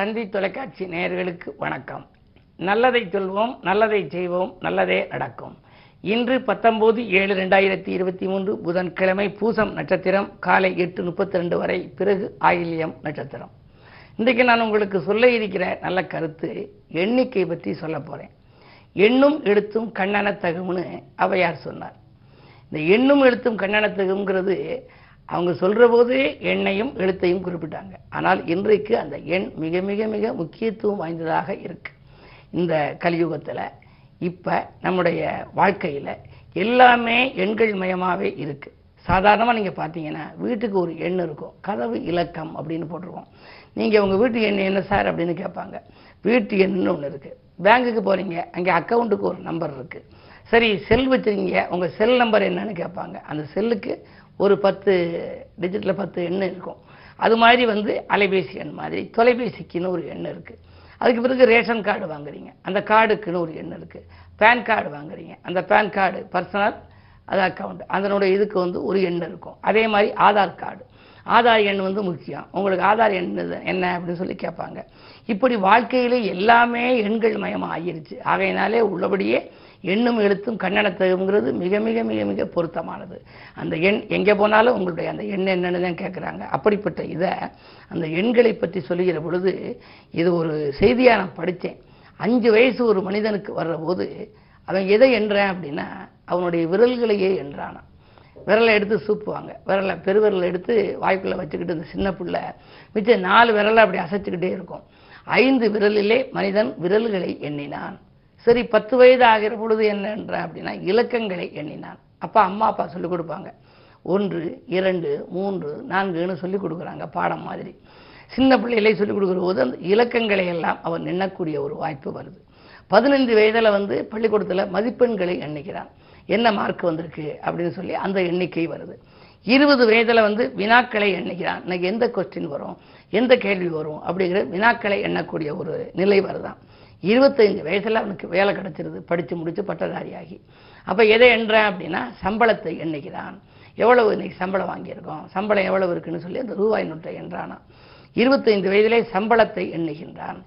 தந்தி தொலைக்காட்சி நேயர்களுக்கு வணக்கம். நல்லதை சொல்வோம் நல்லதை செய்வோம் நல்லதே நடக்கும். இன்று பத்தொம்போது ஏழு ரெண்டாயிரத்தி இருபத்தி மூன்று புதன்கிழமை பூசம் நட்சத்திரம் காலை எட்டு முப்பத்தி ரெண்டு வரை பிறகு ஆயில்யம் நட்சத்திரம். இன்றைக்கு நான் உங்களுக்கு சொல்ல இருக்கிற நல்ல கருத்து எண்ணிக்கை பற்றி சொல்ல போகிறேன் எண்ணும் எழுத்தும் கண்ணன தகும்னு அவையார் சொன்னார். இந்த எண்ணும் எழுத்தும் கண்ணன தகுங்கிறது அவங்க சொல்கிற போது எண்ணையும் எழுத்தையும் குறிப்பிட்டாங்க. ஆனால் இன்றைக்கு அந்த எண் மிக மிக மிக முக்கியத்துவம் வாய்ந்ததாக இருக்கு. இந்த கலியுகத்தில் இப்போ நம்முடைய வாழ்க்கையில் எல்லாமே எண்கள் மயமாகவே இருக்குது சாதாரணமாக நீங்கள் பார்த்தீங்கன்னா வீட்டுக்கு ஒரு எண் இருக்கும். கதவு இலக்கம் அப்படின்னு போட்டிருக்கோம். நீங்கள் உங்கள் வீட்டு எண் என்ன சார் அப்படின்னு கேட்பாங்க. வீட்டு எண்ணுன்னு ஒன்று இருக்குது பேங்குக்கு போகிறீங்க அங்கே அக்கௌண்ட்டுக்கு ஒரு நம்பர் இருக்குது சரி செல் வச்சுருக்கீங்க உங்கள் செல் நம்பர் என்னன்னு கேட்பாங்க. அந்த செல்லுக்கு ஒரு பத்து டிஜிட்டில் பத்து எண் இருக்கும். அது மாதிரி வந்து அலைபேசி எண் மாதிரி தொலைபேசிக்குன்னு ஒரு எண் இருக்குது அதுக்கு பிறகு ரேஷன் கார்டு வாங்குறீங்க. அந்த கார்டுக்குன்னு ஒரு எண் இருக்குது பேன் கார்டு வாங்குறீங்க. அந்த பேன் கார்டு பர்சனல் அது அக்கௌண்ட் அதனுடைய இதுக்கு வந்து ஒரு எண் இருக்கும். அதே மாதிரி ஆதார் கார்டு. ஆதார் எண் வந்து முக்கியம். உங்களுக்கு ஆதார் எண் என்ன அப்படின்னு சொல்லி கேட்பாங்க. இப்படி வாழ்க்கையில் எல்லாமே எண்கள் மயமாக ஆகிருச்சு ஆகையினாலே உள்ளபடியே எண்ணும் எழுத்தும் கண்ணனத்தகுங்கிறது மிக மிக மிக மிக பொருத்தமானது. அந்த எண் எங்கே போனாலும் உங்களுடைய அந்த எண் என்னன்னு தான் கேட்குறாங்க. அப்படிப்பட்ட இதை அந்த எண்களை பற்றி சொல்லுகிற பொழுது இது ஒரு செய்தியாக நான் படித்தேன். அஞ்சு வயசு ஒரு மனிதனுக்கு வர்ற போது அவன் எதை என்றான் அப்படின்னா அவனுடைய விரல்களையே என்றானான் விரலை எடுத்து சூப்புவாங்க. விரலை பெருவிரலை எடுத்து வாய்க்குள்ளே வச்சுக்கிட்டு இந்த சின்ன பிள்ளை மிச்சம் நாலு விரலை அப்படி அசைச்சிக்கிட்டே இருக்கும். ஐந்து விரலிலே மனிதன் விரல்களை எண்ணினான். சரி பத்து வயது ஆகிற பொழுது என்ன அப்படின்னா இலக்கங்களை எண்ணினான். அப்பா அம்மா அப்பா சொல்லிக் கொடுப்பாங்க. ஒன்று இரண்டு மூன்று நான்குன்னு சொல்லிக் கொடுக்குறாங்க பாடம் மாதிரி. சின்ன பிள்ளைகளை சொல்லிக் கொடுக்குற போது அந்த இலக்கங்களை எல்லாம் அவன் எண்ணக்கூடிய ஒரு வாய்ப்பு வருது. பதினைந்து வயதில் வந்து பள்ளிக்கூடத்தில் மதிப்பெண்களை எண்ணிக்கிறான். என்ன மார்க் வந்திருக்கு அப்படின்னு சொல்லி அந்த எண்ணிக்கை வருது. இருபது வயதில் வந்து வினாக்களை எண்ணிக்கிறான் இன்னைக்கு எந்த கொஸ்டின் வரும்? எந்த கேள்வி வரும்? அப்படிங்கிற வினாக்களை எண்ணக்கூடிய ஒரு நிலை வருதான். இருபத்தைந்து வயசில் அவனுக்கு வேலை கிடச்சிருது. படித்து முடித்து பட்டதாரியாகி. அப்போ எதை எண்றேன் அப்படின்னா சம்பளத்தை எண்ணிக்கிறான் எவ்வளவு இன்னைக்கு சம்பளம் வாங்கியிருக்கோம்? சம்பளம் எவ்வளவு இருக்குன்னு சொல்லி அந்த ரூபாய் நோட்டை என்றானா இருபத்தைந்து வயதிலே சம்பளத்தை எண்ணுகின்றான்.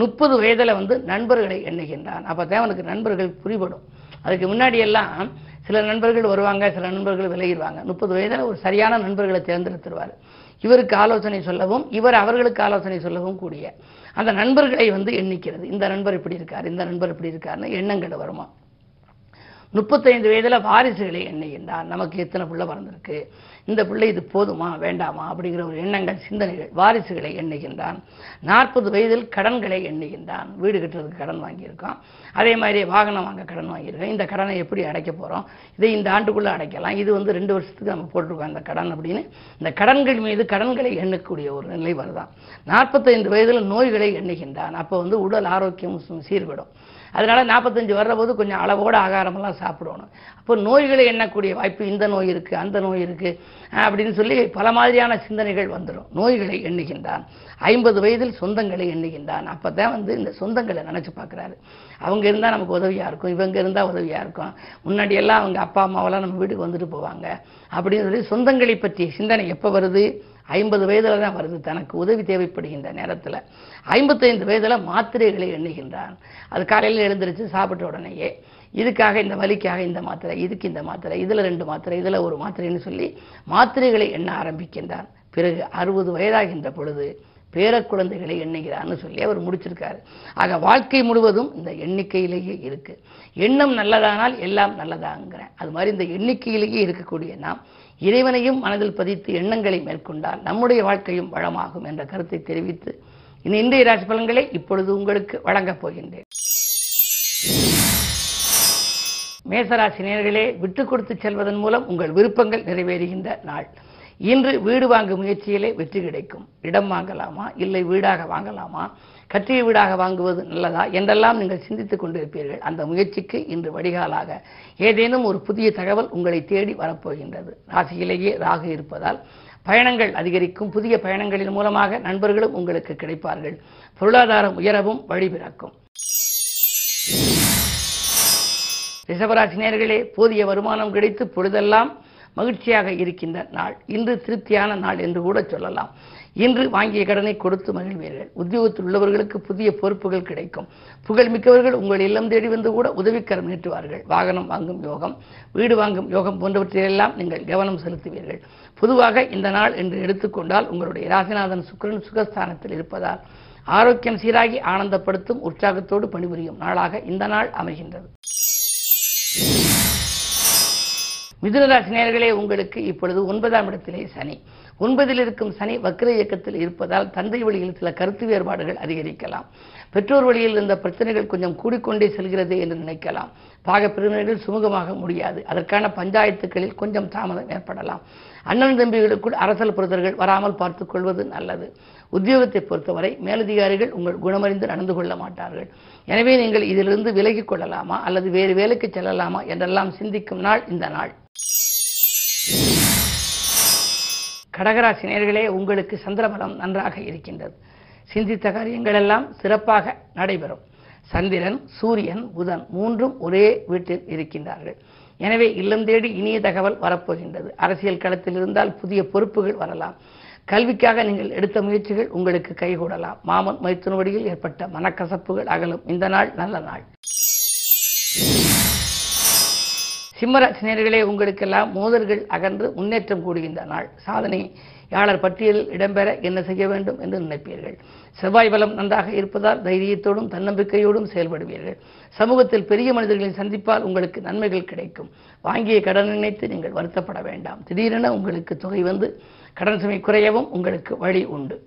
முப்பது வயதில் வந்து நண்பர்களை எண்ணுகின்றான். அப்போ தான் அவனுக்கு நண்பர்கள் புரிபடும். அதுக்கு முன்னாடி எல்லாம் சில நண்பர்கள் வருவாங்க சில நண்பர்கள் விலகிடுவாங்க. முப்பது வயதில் ஒரு சரியான நண்பர்களை தேர்ந்தெடுத்துருவார். இவருக்கு ஆலோசனை சொல்லவும் இவர் அவர்களுக்கு ஆலோசனை சொல்லவும் கூடிய அந்த நண்பர்களை வந்து எண்ணிக்கிறது. இந்த நண்பர் இப்படி இருக்கார் இந்த நண்பர் இப்படி இருக்காருன்னு எண்ணங்கள் வருமா? முப்பத்தைந்து வயதில் வாரிசுகளை எண்ணுகின்றார் நமக்கு எத்தனை பிள்ளை பிறந்திருக்கு? இந்த பிள்ளை இது போதுமா? வேண்டாமா? அப்படிங்கிற ஒரு எண்ணங்கள் சிந்தனைகள் வாரிசுகளை எண்ணுகின்றான் நாற்பது வயதில் கடன்களை எண்ணுகின்றான் வீடு கட்டுறதுக்கு கடன் வாங்கியிருக்கோம் அதே மாதிரி வாகனம் வாங்க கடன் வாங்கியிருக்கோம் இந்த கடனை எப்படி அடைக்க போகிறோம் இதை இந்த ஆண்டுக்குள்ளே அடைக்கலாம். இது வந்து ரெண்டு வருஷத்துக்கு நம்ம போட்டிருக்கோம் அந்த கடன் அப்படின்னு. இந்த கடன்கள் மீது கடன்களை எண்ணக்கூடிய ஒரு நிலை வருதான். நாற்பத்தைந்து வயதில் நோய்களை எண்ணுகின்றான். அப்போ வந்து உடல் ஆரோக்கியம் சீர்படும் அதனால நாற்பத்தஞ்சு வர்ற போது கொஞ்சம் அளவோட ஆகாரமெல்லாம் சாப்பிடணும். அப்போ நோய்களை எண்ணக்கூடிய வாய்ப்பு இந்த நோய் இருக்குது அந்த நோய் இருக்குது அப்படின்னு சொல்லி பல மாதிரியான சிந்தனைகள் வந்துடும். நோய்களை எண்ணுகின்றான். ஐம்பது வயதில் சொந்தங்களை எண்ணுகின்றான். அப்போ தான் வந்து இந்த சொந்தங்களை நினச்சி பார்க்குறாரு. அவங்க இருந்தால் நமக்கு உதவியாக இருக்கும் இவங்க இருந்தால் உதவியாக இருக்கும். முன்னாடியெல்லாம் அவங்க அப்பா அம்மாவெல்லாம் நம்ம வீட்டுக்கு வந்துட்டு போவாங்க. அப்படின்னு சொல்லி சொந்தங்களை பற்றிய சிந்தனை எப்போ வருது? ஐம்பது வயதில் தான் வருது. தனக்கு உதவி தேவைப்படுகின்ற நேரத்தில் ஐம்பத்தைந்து வயதில் மாத்திரைகளை எண்ணுகின்றான். அது காலையில் எழுந்திரிச்சு சாப்பிட்ட உடனேயே இதுக்காக இந்த வலிக்காக இந்த மாத்திரை இதுக்கு இந்த மாத்திரை இதில் ரெண்டு மாத்திரை இதில் ஒரு மாத்திரைன்னு சொல்லி மாத்திரைகளை எண்ண ஆரம்பிக்கின்றான். பிறகு அறுபது வயதாகின்ற பொழுது பேரக்குழந்தைகளை எண்ணுகிறான்னு சொல்லி அவர் முடிச்சிருக்காரு. ஆக வாழ்க்கை முழுவதும் இந்த எண்ணிக்கையிலேயே இருக்கு. எண்ணம் நல்லதானால் எல்லாம் நல்லதாங்கிறேன். அது மாதிரி இந்த எண்ணிக்கையிலேயே இருக்கக்கூடிய நாம் இறைவனையும் மனதில் பதித்து எண்ணங்களை மேற்கொண்டால் நம்முடைய வாழ்க்கையும் வளமாகும் என்ற கருத்தை தெரிவித்து இந்த இன்றைய ராசி பலன்களை இப்பொழுது உங்களுக்கு வழங்கப் போகின்றேன். மேசராசி நேர்களே விட்டு கொடுத்து செல்வதன் மூலம் உங்கள் விருப்பங்கள் நிறைவேறுகின்ற நாள். இன்று வீடு வாங்கும் முயற்சியிலே வெற்றி கிடைக்கும். இடம் வாங்கலாமா? இல்லை வீடாக வாங்கலாமா? கட்டிய வீடாக வாங்குவது நல்லதா? என்றெல்லாம் நீங்கள் சிந்தித்துக் கொண்டிருப்பீர்கள். அந்த முயற்சிக்கு இன்று வடிகாலாக ஏதேனும் ஒரு புதிய தகவல் உங்களை தேடி வரப்போகின்றது. ராசியிலேயே ராகு இருப்பதால் பயணங்கள் அதிகரிக்கும். புதிய பயணங்களின் மூலமாக நண்பர்களும் உங்களுக்கு கிடைப்பார்கள். பொருளாதாரம் உயரவும் வழிபிறக்கும் ரிஷபராசி நேர்களே போதிய வருமானம் கிடைத்து பொழுதெல்லாம் மகிழ்ச்சியாக இருக்கின்ற நாள். இன்று திருப்தியான நாள் என்று கூட சொல்லலாம். இன்று வாங்கிய கடனை கொடுத்து மகிழ்வீர்கள். உத்தியோகத்தில் உள்ளவர்களுக்கு புதிய பொறுப்புகள் கிடைக்கும். புகழ்மிக்கவர்கள் உங்கள் இல்லம் தேடி வந்து கூட உதவிக்கரம் நீட்டுவார்கள். வாகனம் வாங்கும் யோகம் வீடு வாங்கும் யோகம் போன்றவற்றிலெல்லாம் நீங்கள் கவனம் செலுத்துவீர்கள். பொதுவாக இந்த நாள் என்று எடுத்துக்கொண்டால் உங்களுடைய ராசிநாதன் சுக்கிரன் சுகஸ்தானத்தில் இருப்பதால் ஆரோக்கியம் சீராகி ஆனந்தப்படுத்தும் உற்சாகத்தோடு பணிபுரியும் நாளாக இந்த நாள் அமைகின்றது. மிதுனராசி நேர்களே உங்களுக்கு இப்பொழுது ஒன்பதாம் இடத்திலே சனி. ஒன்பதில் இருக்கும் சனி வக்ர இயக்கத்தில் இருப்பதால் தந்தை வழியில் சில கருத்து வேறுபாடுகள் அதிகரிக்கலாம். பெற்றோர் வழியில் இருந்த பிரச்சனைகள் கொஞ்சம் கூடிக்கொண்டே செல்கிறது என்று நினைக்கலாம். பாக பிரிவினர்கள் சுமூகமாக முடியாது. அதற்கான பஞ்சாயத்துகளில் கொஞ்சம் தாமதம் ஏற்படலாம். அண்ணன் தம்பிகளுக்குள் அரசல் புரிதல்கள் வராமல் பார்த்துக் கொள்வது நல்லது. உத்தியோகத்தை பொறுத்தவரை மேலதிகாரிகள் உங்கள் குணமறிந்து நடந்து கொள்ள மாட்டார்கள். எனவே நீங்கள் இதிலிருந்து விலகிக் கொள்ளலாமா அல்லது வேறு வேலைக்கு செல்லலாமா என்றெல்லாம் சிந்திக்கும் நாள் இந்த நாள். கடகராசி நேர்களே உங்களுக்கு சந்திரபலம் நன்றாக இருக்கின்றது. சிந்தித்த காரியங்கள் எல்லாம் சிறப்பாக நடைபெறும். சந்திரன் சூரியன் புதன் மூன்றும் ஒரே வீட்டில் இருக்கின்றார்கள். எனவே இல்லம் தேடி இனிய தகவல் வரப்போகின்றது. அரசியல் களத்தில் இருந்தால் புதிய பொறுப்புகள் வரலாம். கல்விக்காக நீங்கள் எடுத்த முயற்சிகள் உங்களுக்கு கைகூடலாம். மாமன் மைத்துன ஏற்பட்ட மனக்கசப்புகள் அகலும். இந்த நாள் நல்ல நாள். சிம்மராசினியர்களே உங்களுக்கெல்லாம் மோதல்கள் அகன்று முன்னேற்றம் கூடுகின்ற நாள். சாதனை யாளர் பட்டியலில் இடம்பெற என்ன செய்ய வேண்டும் என்று நினைப்பீர்கள். செவ்வாய் பலம் நன்றாக இருப்பதால் தைரியத்தோடும் தன்னம்பிக்கையோடும் செயல்படுவீர்கள். சமூகத்தில் பெரிய மனிதர்களின் சந்திப்பால் உங்களுக்கு நன்மைகள் கிடைக்கும். வாங்கிய கடன் நினைத்து நீங்கள் வருத்தப்பட வேண்டாம். திடீரென உங்களுக்கு தொகை வந்து கடன் சுமை குறையவும் உங்களுக்கு வழி உண்டு.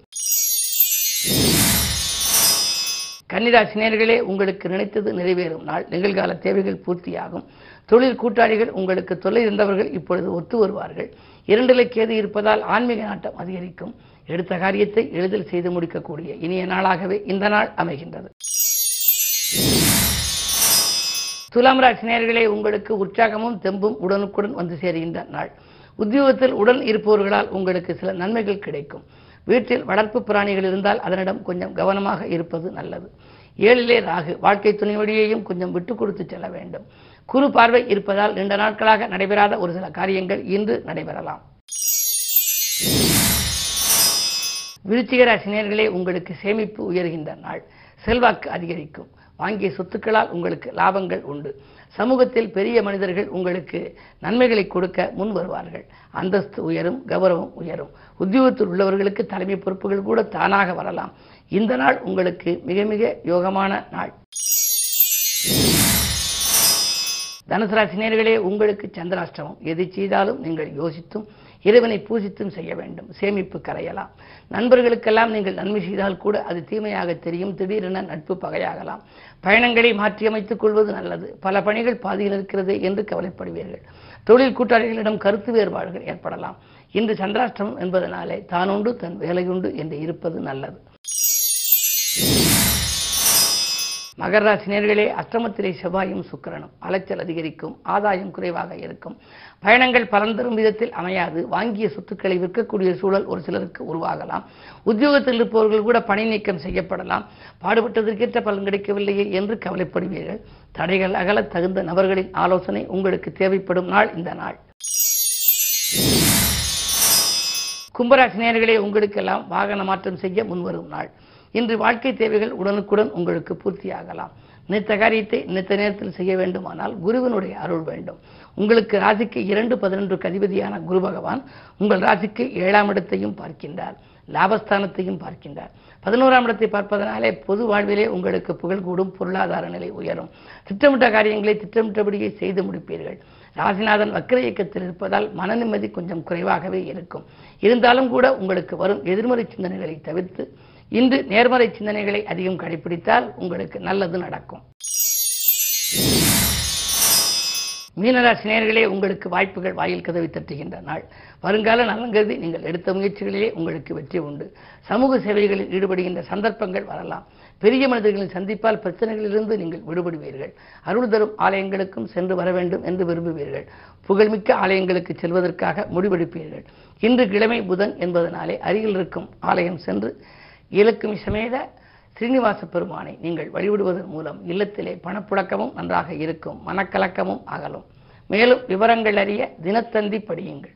கன்னிராசினியர்களே உங்களுக்கு நினைத்தது நிறைவேறும் நாள். நிகழ்கால தேவைகள் பூர்த்தியாகும். தொழில் கூட்டாளிகள் உங்களுக்கு தொல்லை இருந்தவர்கள் இப்பொழுது ஒத்து வருவார்கள். இரண்டிலை கேது இருப்பதால் ஆன்மீக நாட்டம் அதிகரிக்கும். எடுத்த காரியத்தை எளிதில் செய்து முடிக்கக்கூடிய இனிய நாளாகவே இந்த நாள் அமைகின்றது. துலாம் ராசி நேர்களே உங்களுக்கு உற்சாகமும் தெம்பும் உடனுக்குடன் வந்து சேருகின்ற நாள். உத்தியோகத்தில் உடன் இருப்பவர்களால் உங்களுக்கு சில நன்மைகள் கிடைக்கும். வீட்டில் வளர்ப்பு பிராணிகள் இருந்தால் அதனிடம் கொஞ்சம் கவனமாக இருப்பது நல்லது. ஏழிலே ராகு வாழ்க்கை துணை வழியையும் கொஞ்சம் விட்டு கொடுத்து செல்ல வேண்டும். குறு பார்வை இருப்பதால் நீண்ட நாட்களாக நடைபெறாத ஒரு சில காரியங்கள் இன்று நடைபெறலாம். விருச்சிக ராசினியர்களே உங்களுக்கு சேமிப்பு உயர்கின்ற நாள். செல்வாக்கு அதிகரிக்கும். வாங்கிய சொத்துக்களால் உங்களுக்கு லாபங்கள் உண்டு. சமூகத்தில் பெரிய மனிதர்கள் உங்களுக்கு நன்மைகளை கொடுக்க முன் வருவார்கள். அந்தஸ்து உயரும் கௌரவம் உயரும். உத்தியோகத்தில் உள்ளவர்களுக்கு தலைமை பொறுப்புகள் கூட தானாக வரலாம். இந்த நாள் உங்களுக்கு மிக மிக யோகமான நாள். தனுசு நேர்களே உங்களுக்கு சந்திராஷ்டமம். எது செய்தாலும் நீங்கள் யோசித்தும் இறைவனை பூஜித்தும் செய்ய வேண்டும். சேமிப்பு கரையலாம். நண்பர்களுக்கெல்லாம் நீங்கள் நன்மை செய்தால் கூட அது தீமையாக தெரியும். திடீரென நட்பு பகையாகலாம். பயணங்களை மாற்றியமைத்துக் கொள்வது நல்லது. பல பணிகள் பாதியில் இருக்கிறது என்று கவலைப்படுவீர்கள். தொழில் கூட்டாளிகளிடம் கருத்து வேறுபாடுகள் ஏற்படலாம். இன்று சந்திராஷ்டமம் என்பதனாலே தானுண்டு தன் வேலையுண்டு என்று இருப்பது நல்லது. மகர ராசினியர்களே அஷ்டமத்திலே செவ்வாயும் சுக்கரனும். அலைச்சல் அதிகரிக்கும் ஆதாயம் குறைவாக இருக்கும். பயணங்கள் பலன்தரும் விதத்தில் அமையாது. வாங்கிய சொத்துக்களை விற்கக்கூடிய சூழல் ஒரு சிலருக்கு உருவாகலாம். உத்தியோகத்தில் இருப்பவர்கள் கூட பணி நீக்கம் செய்யப்படலாம். பாடுபட்டதற்கேற்ற பலன் கிடைக்கவில்லையே என்று கவலைப்படுவீர்கள். தடைகள் அகல தகுந்த நபர்களின் ஆலோசனை உங்களுக்கு தேவைப்படும் நாள் இந்த நாள். கும்பராசினியர்களே உங்களுக்கெல்லாம் வாகன மாற்றம் செய்ய முன்வரும் நாள். இன்று வாழ்க்கை தேவைகள் உடனுக்குடன் உங்களுக்கு பூர்த்தியாகலாம். நித்த காரியத்தை நித்த நேரத்தில் செய்ய வேண்டுமானால் குருவினுடைய அருள் வேண்டும். உங்களுக்கு ராசிக்கு இரண்டு பதினொன்று கதிபதியான குரு பகவான் உங்கள் ராசிக்கு ஏழாம் இடத்தையும் பார்க்கின்றார் லாபஸ்தானத்தையும் பார்க்கின்றார். பதினோராம் இடத்தை பார்ப்பதனாலே பொது வாழ்விலே உங்களுக்கு புகழ் கூடும் பொருளாதார நிலை உயரும். திட்டமிட்ட காரியங்களை திட்டமிட்டபடியே செய்து முடிப்பீர்கள். ராசிநாதன் வக்கர இயக்கத்தில் இருப்பதால் மன நிம்மதி கொஞ்சம் குறைவாகவே இருக்கும். இருந்தாலும் கூட உங்களுக்கு வரும் எதிர்மறை சிந்தனைகளை தவிர்த்து இன்று நேர்மறை சிந்தனைகளை அதிகம் கடைபிடித்தால் உங்களுக்கு நல்லது நடக்கும். மீனவராசிநேயர்களே உங்களுக்கு வாய்ப்புகள் வாயில் கதவை தட்டுகின்ற நாள். வருங்கால நலங்கருதி நீங்கள் எடுத்த முயற்சிகளிலே உங்களுக்கு வெற்றி உண்டு. சமூக சேவைகளில் ஈடுபடுகின்ற சந்தர்ப்பங்கள் வரலாம். பெரிய மனிதர்களின் சந்திப்பால் பிரச்சனைகளிலிருந்து நீங்கள் விடுபடுவீர்கள். அருள் தரும் ஆலயங்களுக்கும் சென்று வர வேண்டும் என்று விரும்புவீர்கள். புகழ்மிக்க ஆலயங்களுக்கு செல்வதற்காக முடிவெடுப்பீர்கள். இன்று கிழமை புதன் என்பதனாலே அருகில் இருக்கும் ஆலயம் சென்று இலக்குமி சமேத ஸ்ரீனிவாச பெருமானை நீங்கள் வழிபடுவதன் மூலம் இல்லத்திலே பணப்புழக்கமும் நன்றாக இருக்கும் மனக்கலக்கமும் அகலும். மேலும் விவரங்கள் அறிய தினத்தந்தி படியுங்கள்.